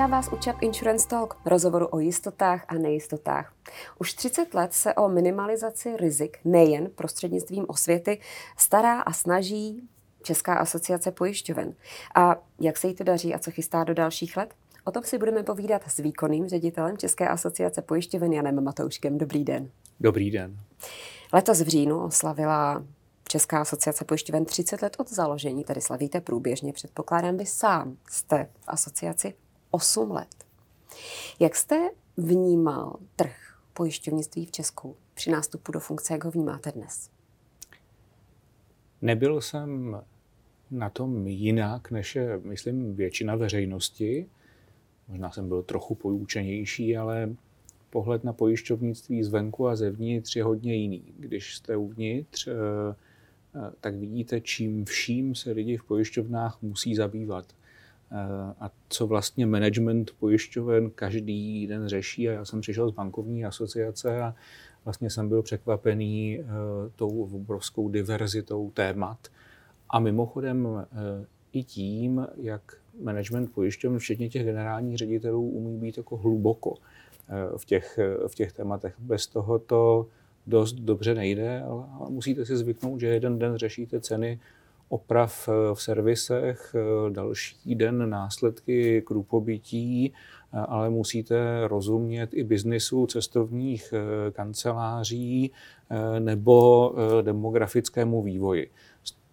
Vítám vás u Čap Insurance Talk, rozhovoru o jistotách a nejistotách. Už 30 let se o minimalizaci rizik nejen prostřednictvím osvěty stará a snaží Česká asociace pojišťoven. A jak se jí to daří a co chystá do dalších let? O tom si budeme povídat s výkonným ředitelem České asociace pojišťoven Janem Matouškem. Dobrý den. Dobrý den. Letos v říjnu oslavila Česká asociace pojišťoven 30 let od založení, tedy slavíte průběžně. Předpokládám, vy sám jste v asociaci 8 let. Jak jste vnímal trh pojišťovnictví v Česku při nástupu do funkce, jak ho vnímáte dnes? Nebyl jsem na tom jinak, než je, myslím, většina veřejnosti. Možná jsem byl trochu poučenější, ale pohled na pojišťovnictví zvenku a zevnitř je hodně jiný. Když jste uvnitř, eh, eh, tak vidíte, čím vším se lidi v pojišťovnách musí zabývat. Eh, a co vlastně management pojišťoven každý den řeší. A já jsem přišel z bankovní asociace a vlastně jsem byl překvapený tou obrovskou diverzitou témat. A mimochodem i tím, jak management pojišťoven, včetně těch generálních ředitelů, umí být jako hluboko eh, v těch, eh, v těch tématech. Bez toho to dost dobře nejde, ale, ale musíte si zvyknout, že jeden den řešíte ceny oprav eh, v servisech, další den následky krůpobytí, ale musíte rozumět i biznisu cestovních kanceláří nebo demografickému vývoji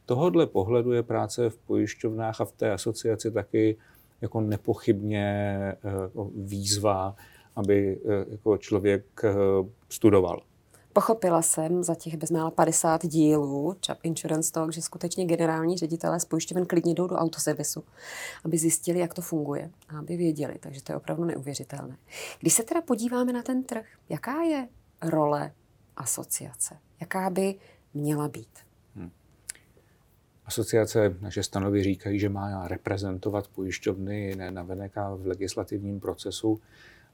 tohohle pohledu je práce v pojišťovnách a v té asociaci taky jako nepochybně eh, výzva, aby eh, jako člověk eh, studoval. Pochopila jsem za těch bezmála 50 dílů Chap Insurance Talk, že skutečně generální ředitelé z pojišťoven klidně jdou do autoservisu, aby zjistili, jak to funguje a aby věděli. Takže to je opravdu neuvěřitelné. Když se teda podíváme na ten trh, jaká je role asociace? Jaká by měla být? Asociace naše stanovy říkají, že má reprezentovat pojišťovny ne navenek a v legislativním procesu.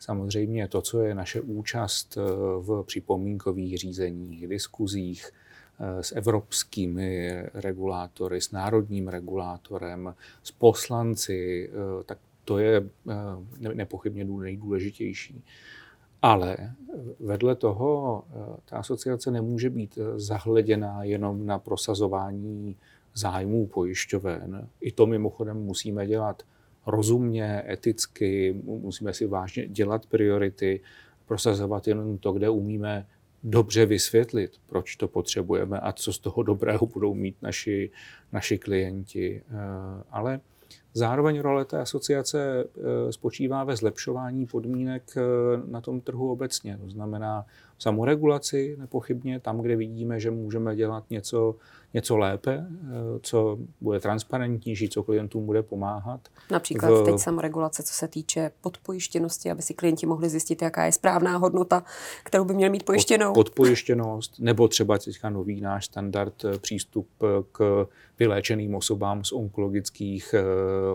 Samozřejmě to, co je naše účast eh, v připomínkových řízeních, diskuzích eh, s evropskými regulátory, s národním regulátorem, s poslanci, eh, tak to je nepochybně nejdůležitější. Ale vedle toho ta asociace nemůže být zahleděná jenom na prosazování zájmů pojišťoven. I to mimochodem musíme dělat rozumně, eticky, musíme si vážně dělat priority, prosazovat jenom to, kde umíme dobře vysvětlit, proč to potřebujeme a co z toho dobrého budou mít naši, naši klienti. Eh, ale zároveň role té asociace eh, spočívá ve zlepšování podmínek eh, na tom trhu obecně. To znamená samoregulaci nepochybně, tam, kde vidíme, že můžeme dělat něco něco lépe, eh, co bude transparentnější, co klientům bude pomáhat. Například v... teď samoregulace, co se týče podpojištěnosti, aby si klienti mohli zjistit, jaká je správná hodnota, kterou by měl mít pojištěnou. Pod, podpojištěnost, nebo třeba teďka nový náš standard přístup k vyléčeným osobám z onkologických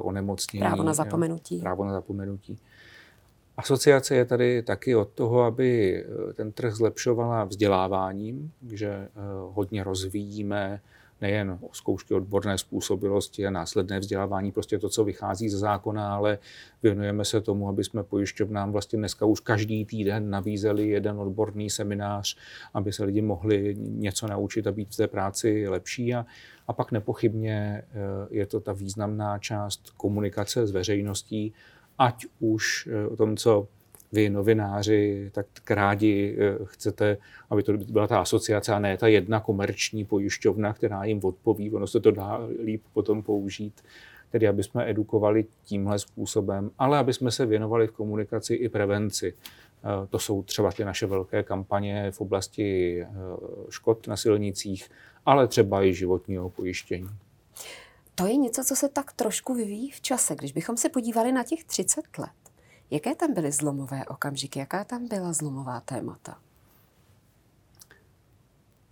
onemocnění. Právo na zapomenutí. Právo na zapomenutí. Asociace je tady taky od toho, aby eh, ten trh zlepšovala vzděláváním, že eh, hodně rozvíjíme nejen zkoušky odborné způsobilosti a následné vzdělávání, prostě to, co vychází ze zákona, ale věnujeme se tomu, aby jsme pojišťovnám vlastně dneska už každý týden navízeli jeden odborný seminář, aby se lidi mohli něco naučit a být v té práci lepší. A, a pak nepochybně eh, je to ta významná část komunikace s veřejností, ať už eh, o tom, co vy novináři tak rádi eh, chcete, aby to byla ta asociace a ne ta jedna komerční pojišťovna, která jim odpoví, ono se to dá líp potom použít, tedy aby jsme edukovali tímhle způsobem, ale aby jsme se věnovali v komunikaci i prevenci. Eh, to jsou třeba ty naše velké kampaně v oblasti škod na silnicích, ale třeba i životního pojištění to je něco, co se tak trošku vyvíjí v čase. Když bychom se podívali na těch 30 let, jaké tam byly zlomové okamžiky, jaká tam byla zlomová témata?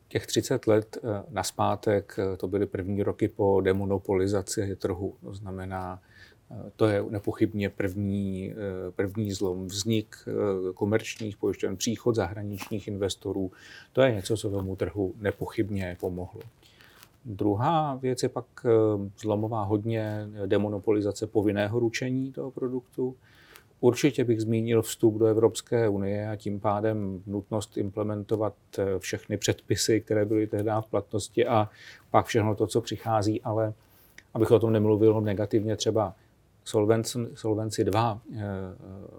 Těch 30 let eh, naspátek, eh, to byly první roky po demonopolizaci trhu. To znamená, eh, to je nepochybně první, první zlom. Vznik komerčních pojišťoven, příchod zahraničních investorů, to je něco, co tomu trhu nepochybně pomohlo. Druhá věc je pak zlomová hodně demonopolizace povinného ručení toho produktu. Určitě bych zmínil vstup do Evropské unie a tím pádem nutnost implementovat všechny předpisy, které byly tehdy v platnosti a pak všechno to, co přichází, ale abych o tom nemluvil negativně, třeba Solvency, Solvency 2, eh,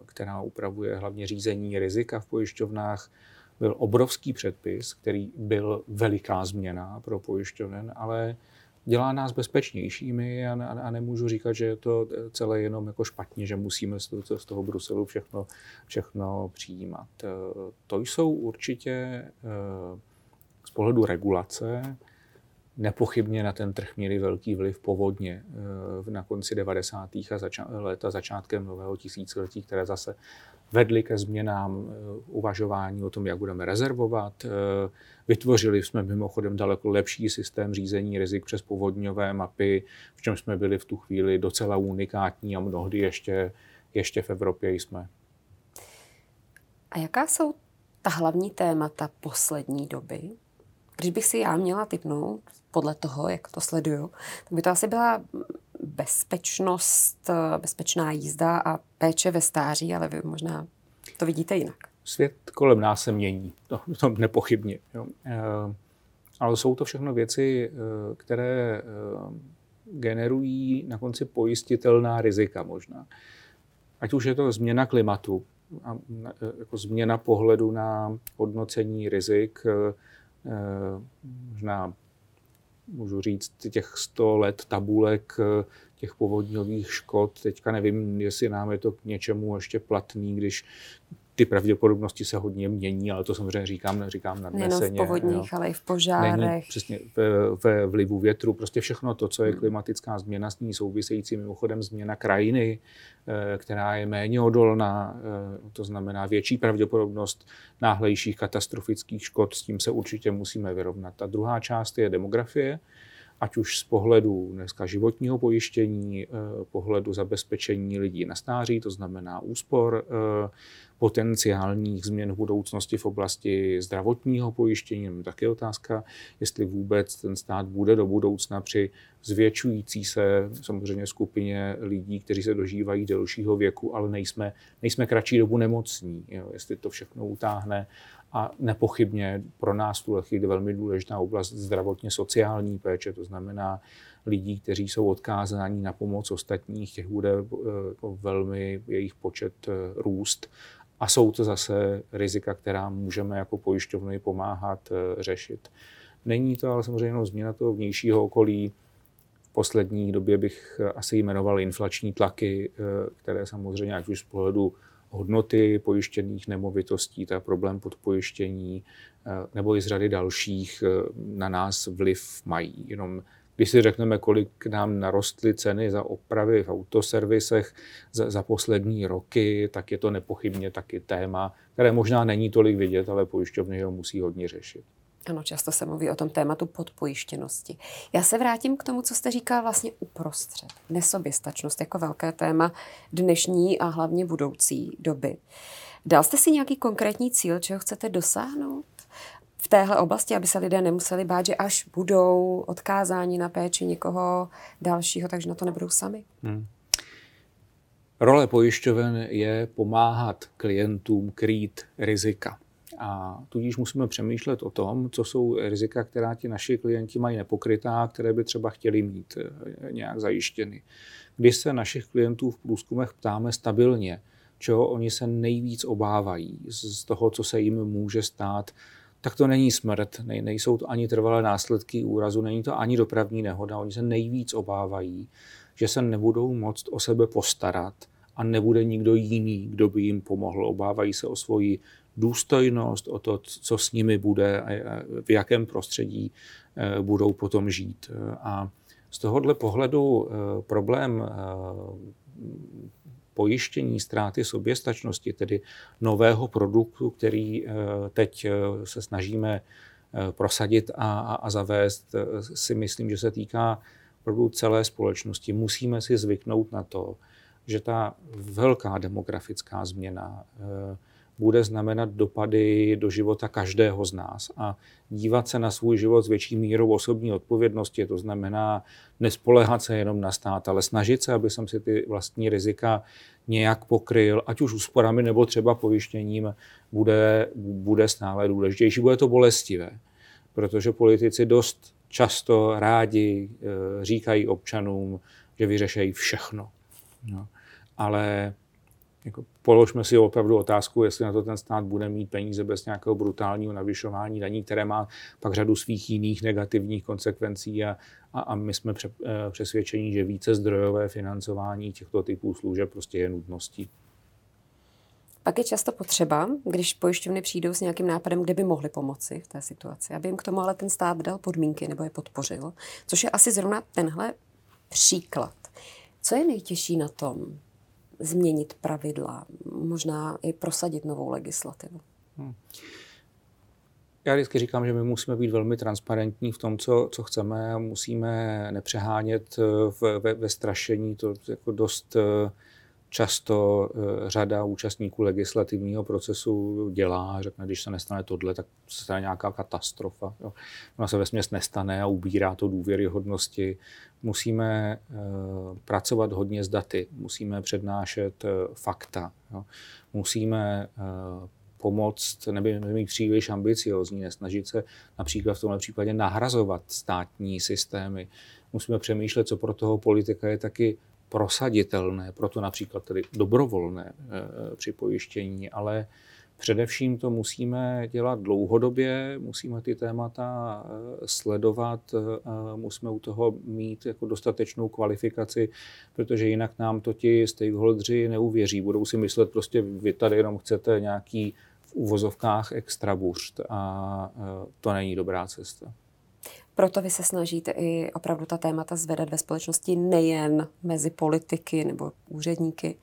která upravuje hlavně řízení rizika v pojišťovnách, byl obrovský předpis, který byl veliká změna pro pojišťoven, ale dělá nás bezpečnějšími a, a, a nemůžu říkat, že je to celé jenom jako špatně, že musíme z toho, z toho Bruselu všechno, všechno přijímat. Eh, to jsou určitě eh, z pohledu regulace nepochybně na ten trh měli velký vliv povodně eh, na konci 90. a zača- let a začátkem nového tisíciletí, které zase vedly ke změnám eh, uvažování o tom, jak budeme rezervovat. Eh, vytvořili jsme mimochodem daleko lepší systém řízení rizik přes povodňové mapy, v čem jsme byli v tu chvíli docela unikátní a mnohdy ještě, ještě v Evropě jsme. A jaká jsou ta hlavní témata poslední doby? Když bych si já měla typnout podle toho, jak to sleduju, tak by to asi byla bezpečnost, bezpečná jízda a péče ve stáří, ale vy možná to vidíte jinak. Svět kolem nás se mění, to, to nepochybně. Jo. E, ale jsou to všechno věci, e, které e, generují na konci pojistitelná rizika možná. Ať už je to změna klimatu, a jako změna pohledu na hodnocení rizik, možná můžu říct, těch 100 let tabulek těch povodňových škod. Teďka nevím, jestli nám je to k něčemu ještě platný, když ty pravděpodobnosti se hodně mění, ale to samozřejmě říkám, říkám nadneseně. Nejen v povodních, jo. ale i v požárech. Není přesně ve, ve vlivu větru, prostě všechno to, co je hmm. klimatická změna, s ní související mimochodem změna krajiny, eh, která je méně odolná, eh, to znamená větší pravděpodobnost náhlejších katastrofických škod, s tím se určitě musíme vyrovnat. Ta druhá část je demografie, ať už z pohledu dneska životního pojištění, eh, pohledu zabezpečení lidí na stáří, to znamená úspor, potenciálních změn v budoucnosti v oblasti zdravotního pojištění. Také otázka, jestli vůbec ten stát bude do budoucna při zvětšující se samozřejmě skupině lidí, kteří se dožívají delšího věku, ale nejsme, nejsme kratší dobu nemocní, jo, jestli to všechno utáhne. A nepochybně pro nás v tuhle chvíli velmi důležitá oblast zdravotně sociální péče, to znamená lidí, kteří jsou odkázáni na pomoc ostatních, těch bude eh, velmi jejich počet eh, růst a jsou to zase rizika, která můžeme jako pojišťovny pomáhat eh, řešit. Není to ale samozřejmě jenom změna toho vnějšího okolí. V poslední době bych asi jmenoval inflační tlaky, které samozřejmě ať už z pohledu hodnoty pojištěných nemovitostí, ta problém podpojištění, nebo i z řady dalších na nás vliv mají. Jenom když si řekneme, kolik nám narostly ceny za opravy v autoservisech za, za poslední roky, tak je to nepochybně taky téma, které možná není tolik vidět, ale pojišťovny ho musí hodně řešit. Ano, často se mluví o tom tématu podpojištěnosti. Já se vrátím k tomu, co jste říkal vlastně uprostřed. Nesoběstačnost jako velké téma dnešní a hlavně budoucí doby. Dal jste si nějaký konkrétní cíl, čeho chcete dosáhnout? v téhle oblasti, aby se lidé nemuseli bát, že až budou odkázáni na péči někoho dalšího, takže na to nebudou sami. Hmm. Role pojišťoven je pomáhat klientům krýt rizika. A tudíž musíme přemýšlet o tom, co jsou rizika, která ti naši klienti mají nepokrytá, které by třeba chtěli mít eh, nějak zajištěny. Když se našich klientů v průzkumech ptáme stabilně, čeho oni se nejvíc obávají z toho, co se jim může stát, tak to není smrt, ne, nejsou to ani trvalé následky úrazu, není to ani dopravní nehoda. Oni se nejvíc obávají, že se nebudou moct o sebe postarat a nebude nikdo jiný, kdo by jim pomohl. Obávají se o svoji důstojnost, o to, co s nimi bude a v jakém prostředí eh, budou potom žít. A z tohohle pohledu eh, problém pojištění ztráty soběstačnosti, tedy nového produktu, který teď se snažíme prosadit a, a zavést, si myslím, že se týká opravdu celé společnosti. Musíme si zvyknout na to, že ta velká demografická změna bude znamenat dopady do života každého z nás. A dívat se na svůj život s větší mírou osobní odpovědnosti, to znamená nespolehat se jenom na stát, ale snažit se, aby jsem si ty vlastní rizika nějak pokryl, ať už úsporami nebo třeba pojištěním, bude, bude stále důležitější. Bude to bolestivé, protože politici dost často rádi eh, říkají občanům, že vyřešejí všechno. No. Ale jako položme si opravdu otázku, jestli na to ten stát bude mít peníze bez nějakého brutálního navyšování daní, které má pak řadu svých jiných negativních konsekvencí a, a, a my jsme eh, přesvědčeni, že více zdrojové financování těchto typů služeb prostě je nutností. Pak je často potřeba, když pojišťovny přijdou s nějakým nápadem, kde by mohly pomoci v té situaci, aby jim k tomu ale ten stát dal podmínky nebo je podpořil, což je asi zrovna tenhle příklad. Co je nejtěžší na tom, změnit pravidla, možná i prosadit novou legislativu? Hmm. Já vždycky říkám, že my musíme být velmi transparentní v tom, co, co chceme a musíme nepřehánět v, ve, ve strašení. To jako dost eh, často eh, řada účastníků legislativního procesu dělá. Řekne, když se nestane tohle, tak se stane nějaká katastrofa. Jo. Ona se vesměs nestane a ubírá to důvěryhodnosti. Musíme uh, pracovat hodně s daty, musíme přednášet uh, fakta. Jo. Musíme pomoct, neby, nebýt příliš ambiciozní, nesnažit se například v tomhle případě nahrazovat státní systémy. Musíme přemýšlet, co pro toho politika je taky prosaditelné, proto například tedy dobrovolné e, připojištění, ale především to musíme dělat dlouhodobě, musíme ty témata e, sledovat, e, musíme u toho mít jako dostatečnou kvalifikaci, protože jinak nám to ti stakeholdři neuvěří. Budou si myslet prostě, vy tady jenom chcete nějaký v uvozovkách extra buřt a to není dobrá cesta. Proto vy se snažíte i opravdu ta témata zvedat ve společnosti nejen mezi politiky nebo úředníky.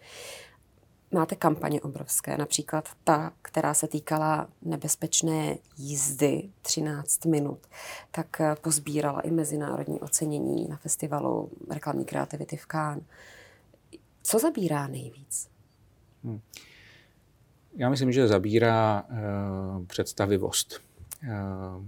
Máte kampaně obrovské, například ta, která se týkala nebezpečné jízdy 13 minut, tak eh, pozbírala i mezinárodní ocenění na festivalu reklamní kreativity v Cannes. Co zabírá nejvíc? Hmm. Já myslím, že zabírá uh, představivost. Uh,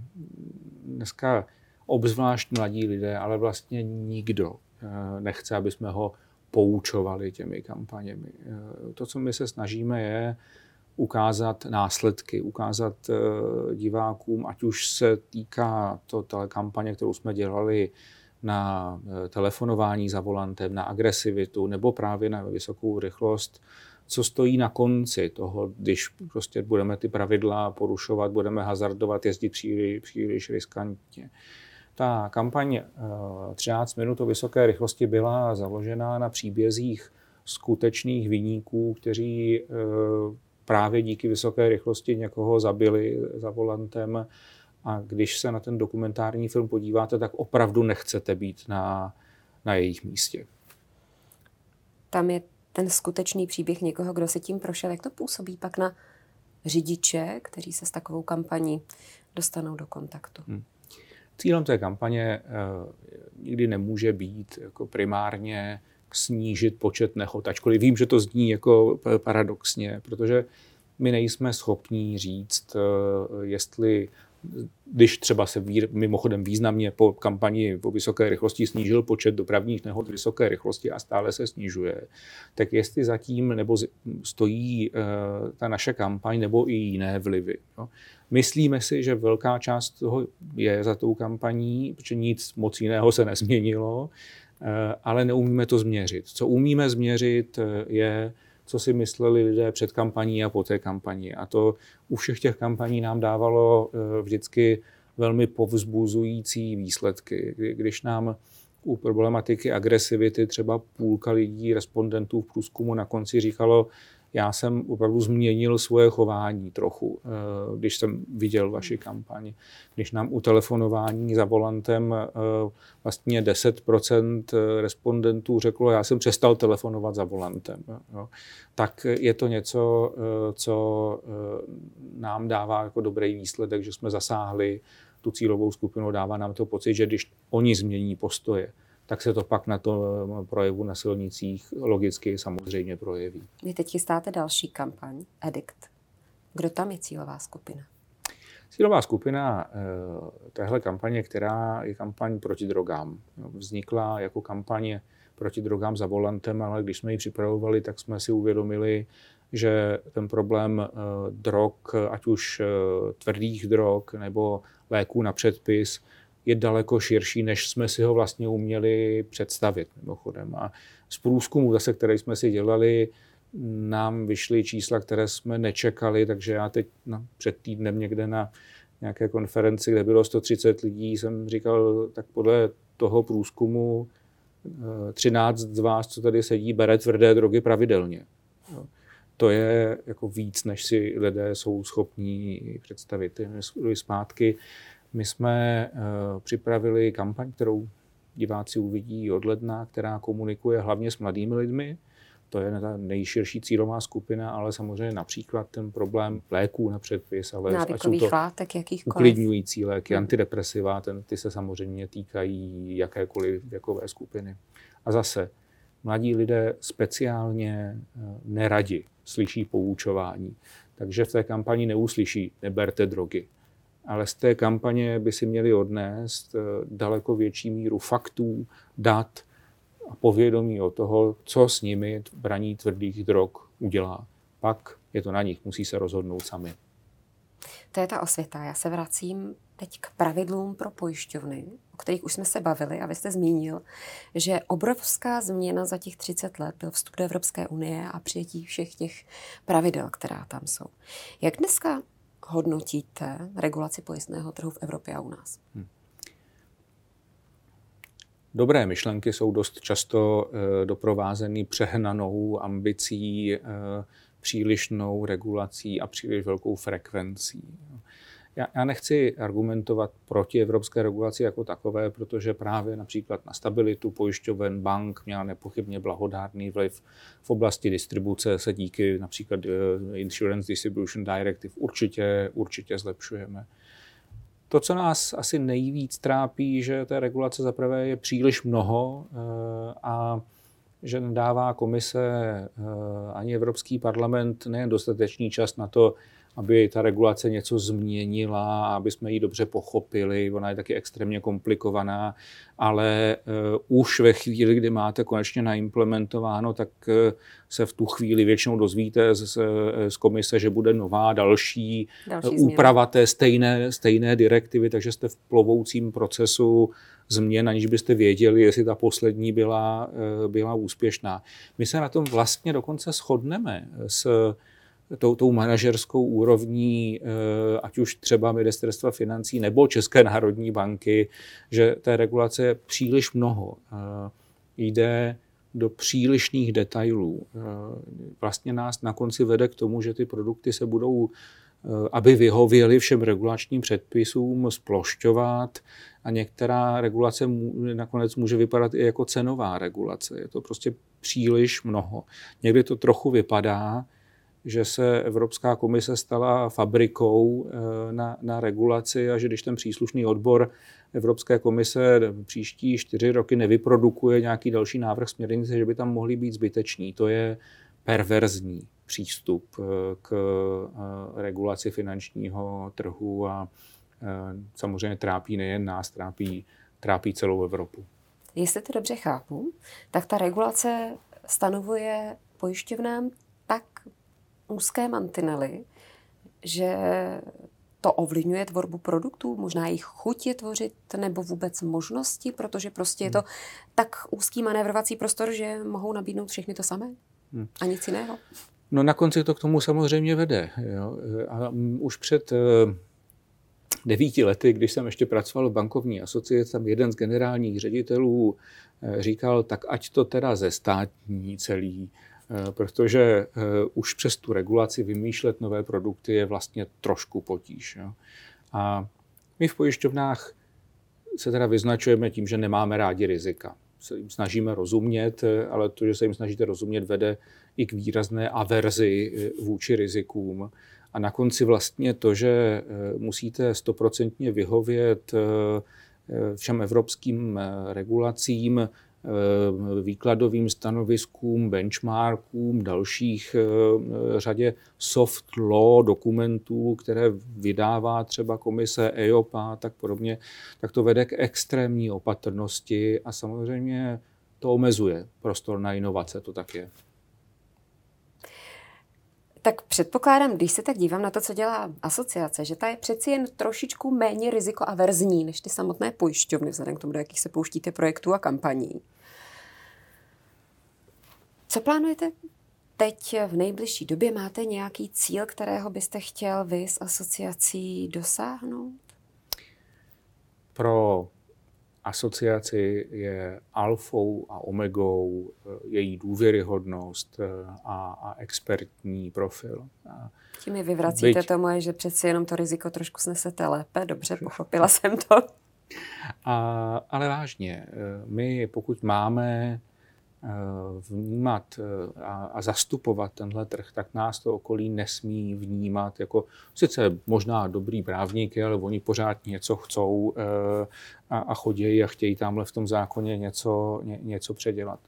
dneska obzvlášť mladí lidé, ale vlastně nikdo eh, nechce, aby jsme ho poučovali těmi kampaněmi. Eh, to, co my se snažíme, je ukázat následky, ukázat eh, divákům, ať už se týká to telekampaně, kterou jsme dělali na telefonování za volantem, na agresivitu nebo právě na vysokou rychlost, co stojí na konci toho, když prostě budeme ty pravidla porušovat, budeme hazardovat, jezdit příliš, příliš riskantně. Ta kampaň 13 eh, minut o vysoké rychlosti byla založena na příbězích skutečných vyníků, kteří eh, právě díky vysoké rychlosti někoho zabili za volantem. A když se na ten dokumentární film podíváte, tak opravdu nechcete být na, na jejich místě. Tam je ten skutečný příběh někoho, kdo se tím prošel. Jak to působí pak na řidiče, kteří se s takovou kampaní dostanou do kontaktu? Hmm. Cílem té kampaně eh, nikdy nemůže být jako primárně snížit počet nehod, ačkoliv vím, že to zní jako paradoxně, protože my nejsme schopní říct, eh, jestli když třeba se výr, mimochodem významně po kampani po vysoké rychlosti snížil počet dopravních nehod vysoké rychlosti a stále se snižuje, tak jestli zatím nebo stojí uh, ta naše kampaň nebo i jiné vlivy. No. Myslíme si, že velká část toho je za tou kampaní, protože nic moc jiného se nezměnilo, uh, ale neumíme to změřit. Co umíme změřit, eh, je co si mysleli lidé před kampaní a po té kampani. A to u všech těch kampaní nám dávalo eh, vždycky velmi povzbuzující výsledky. Když nám u problematiky agresivity třeba půlka lidí, respondentů v průzkumu na konci říkalo, já jsem opravdu změnil svoje chování trochu, eh, když jsem viděl vaši kampaň. Když nám u telefonování za volantem eh, vlastně 10% eh, respondentů řeklo, já jsem přestal telefonovat za volantem, tak je to něco, co nám dává jako dobrý výsledek, že jsme zasáhli tu cílovou skupinu, dává nám to pocit, že když oni změní postoje, tak se to pak na to eh, projevu na silnicích logicky samozřejmě projeví. Vy teď chystáte další kampaň, Edict. Kdo tam je cílová skupina? Cílová skupina téhle kampaně, která je kampaň proti drogám, vznikla jako kampaně proti drogám za volantem, ale když jsme ji připravovali, tak jsme si uvědomili, že ten problém eh, drog, ať už eh, tvrdých drog nebo léků na předpis, je daleko širší, než jsme si ho vlastně uměli představit mimochodem. A z průzkumu zase, které jsme si dělali, nám vyšly čísla, které jsme nečekali, takže já teď no, před týdnem někde na nějaké konferenci, kde bylo 130 lidí, jsem říkal, tak podle toho průzkumu 13 z vás, co tady sedí, bere tvrdé drogy pravidelně. To je jako víc, než si lidé jsou schopní představit. Zpátky my jsme eh, připravili kampaň, kterou diváci uvidí od ledna, která komunikuje hlavně s mladými lidmi, to je ta nejširší cílová skupina, ale samozřejmě například ten problém léků na předpis, ale Návykových jsou to látek, jakýchkoliv. uklidňující léky, hmm. antidepresiva, ten, ty se samozřejmě týkají jakékoliv věkové skupiny. A zase, mladí lidé speciálně eh, neradi slyší poučování, takže v té kampani neuslyší neberte drogy. Ale z té kampaně by si měli odnést eh, daleko větší míru faktů, dat, a povědomí o toho, co s nimi braní tvrdých drog udělá. Pak je to na nich, musí se rozhodnout sami. To je ta osvěta. Já se vracím teď k pravidlům pro pojišťovny, o kterých už jsme se bavili a vy jste zmínil, že obrovská změna za těch 30 let byl vstup do Evropské unie a přijetí všech těch pravidel, která tam jsou. Jak dneska hodnotíte regulaci pojistného trhu v Evropě a u nás? Hmm. Dobré myšlenky jsou dost často eh, doprovázeny přehnanou ambicí, eh, přílišnou regulací a příliš velkou frekvencí. Já, já nechci argumentovat proti evropské regulaci jako takové, protože právě například na stabilitu pojišťoven bank měla nepochybně blahodárný vliv. V oblasti distribuce se díky například eh, Insurance Distribution Directive určitě, určitě zlepšujeme. To, co nás asi nejvíc trápí, že té regulace zaprvé je příliš mnoho eh, a že nedává komise eh, ani Evropský parlament nejen dostatečný čas na to, aby ta regulace něco změnila, aby jsme ji dobře pochopili. Ona je taky extrémně komplikovaná, ale uh, už ve chvíli, kdy máte konečně naimplementováno, tak uh, se v tu chvíli většinou dozvíte z, z komise, že bude nová další, další úprava té stejné, stejné direktivy, takže jste v plovoucím procesu změn, aniž byste věděli, jestli ta poslední byla, byla úspěšná. My se na tom vlastně dokonce shodneme s tou, tou manažerskou úrovní, eh, ať už třeba ministerstva financí nebo České národní banky, že té regulace je příliš mnoho. Eh, jde do přílišných detailů. Eh, vlastně nás na konci vede k tomu, že ty produkty se budou, aby vyhověly všem regulačním předpisům, splošťovat a některá regulace nakonec může vypadat i jako cenová regulace. Je to prostě příliš mnoho. Někdy to trochu vypadá, že se Evropská komise stala fabrikou eh, na, na regulaci a že když ten příslušný odbor Evropské komise příští čtyři roky nevyprodukuje nějaký další návrh směrnice, že by tam mohly být zbyteční. To je perverzní přístup eh, k eh, regulaci finančního trhu a samozřejmě trápí nejen nás, trápí, trápí celou Evropu. Jestli to dobře chápu, tak ta regulace stanovuje pojišťovnám úzké mantinely, že to ovlivňuje tvorbu produktů, možná jejich chuť je tvořit, nebo vůbec možnosti, protože prostě je to hmm. tak úzký manévrovací prostor, že mohou nabídnout všechny to samé hmm. a nic jiného. No na konci to k tomu samozřejmě vede. Jo. A už před eh, devíti lety, když jsem ještě pracoval v bankovní asociaci, tam jeden z generálních ředitelů eh, říkal, tak ať to teda ze státní celý protože eh, už přes tu regulaci vymýšlet nové produkty je vlastně trošku potíž. Jo. A my v pojišťovnách se teda vyznačujeme tím, že nemáme rádi rizika. Se jim snažíme rozumět, eh, ale to, že se jim snažíte rozumět, vede i k výrazné averzi vůči rizikům. A na konci vlastně to, že musíte stoprocentně vyhovět všem evropským regulacím, výkladovým stanoviskům, benchmarkům, dalších eh, řadě soft law dokumentů, které vydává třeba komise EIOPA a tak podobně, tak to vede k extrémní opatrnosti a samozřejmě to omezuje prostor na inovace, to tak je. Tak předpokládám, když se tak dívám na to, co dělá asociace, že ta je přeci jen trošičku méně rizikoaverzní než ty samotné pojišťovny, vzhledem k tomu, do jakých se pouštíte projektů a kampaní. Co plánujete teď v nejbližší době? Máte nějaký cíl, kterého byste chtěl vy s asociací dosáhnout? Pro asociaci je alfou a omegou eh, její důvěryhodnost eh, a, a expertní profil. Tím mi vyvracíte Byť... tomu, že přeci jenom to riziko trošku snesete lépe. Dobře, pochopila jsem to. A, ale vážně, eh, my pokud máme vnímat eh, a, a zastupovat tenhle trh, tak nás to okolí nesmí vnímat jako sice možná dobrý právníky, ale oni pořád něco chcou eh, a, a chodí a chtějí tamhle v tom zákoně něco, ně, něco předělat.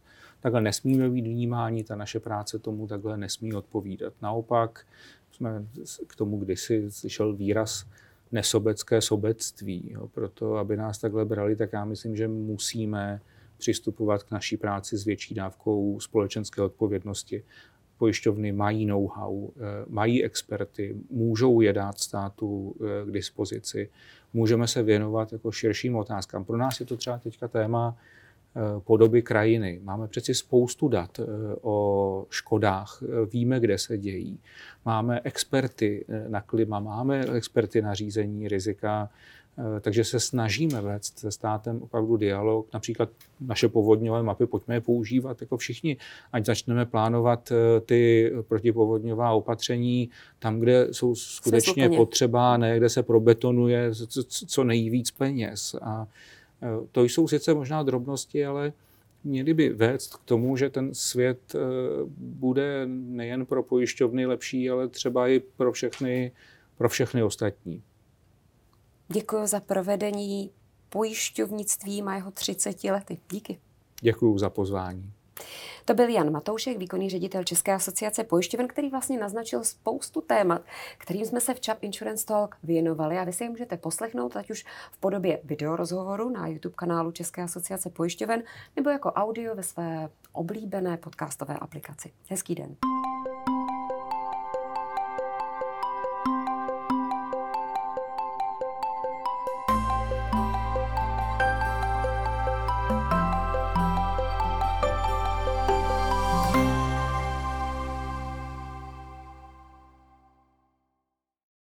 Takhle nesmíme být vnímáni, ta naše práce tomu takhle nesmí odpovídat. Naopak jsme k tomu kdysi slyšel výraz nesobecké sobectví. Jo. Proto, aby nás takhle brali, tak já myslím, že musíme přistupovat k naší práci s větší dávkou společenské odpovědnosti. Pojišťovny mají know-how, eh, mají experty, můžou je dát státu eh, k dispozici. Můžeme se věnovat jako širším otázkám. Pro nás je to třeba teďka téma eh, podoby krajiny. Máme přeci spoustu dat o škodách, víme, kde se dějí. Máme experty na klima, máme experty na řízení rizika, takže se snažíme vést se státem opravdu dialog. Například naše povodňové mapy pojďme je používat jako všichni, ať začneme plánovat eh, ty protipovodňová opatření tam, kde jsou skutečně potřeba, ne kde se probetonuje co nejvíc peněz. A eh, to jsou sice možná drobnosti, ale měly by vést k tomu, že ten svět bude nejen pro pojišťovny lepší, ale třeba i pro všechny, pro všechny ostatní. Děkuji za provedení pojišťovnictví a jeho 30 lety. Díky. Děkuji za pozvání. To byl Jan Matoušek, výkonný ředitel České asociace pojišťoven, který vlastně naznačil spoustu témat, kterým jsme se v Chap Insurance Talk věnovali a vy si je můžete poslechnout, ať už v podobě videorozhovoru na YouTube kanálu České asociace pojišťoven nebo jako audio ve své oblíbené podcastové aplikaci. Hezký den.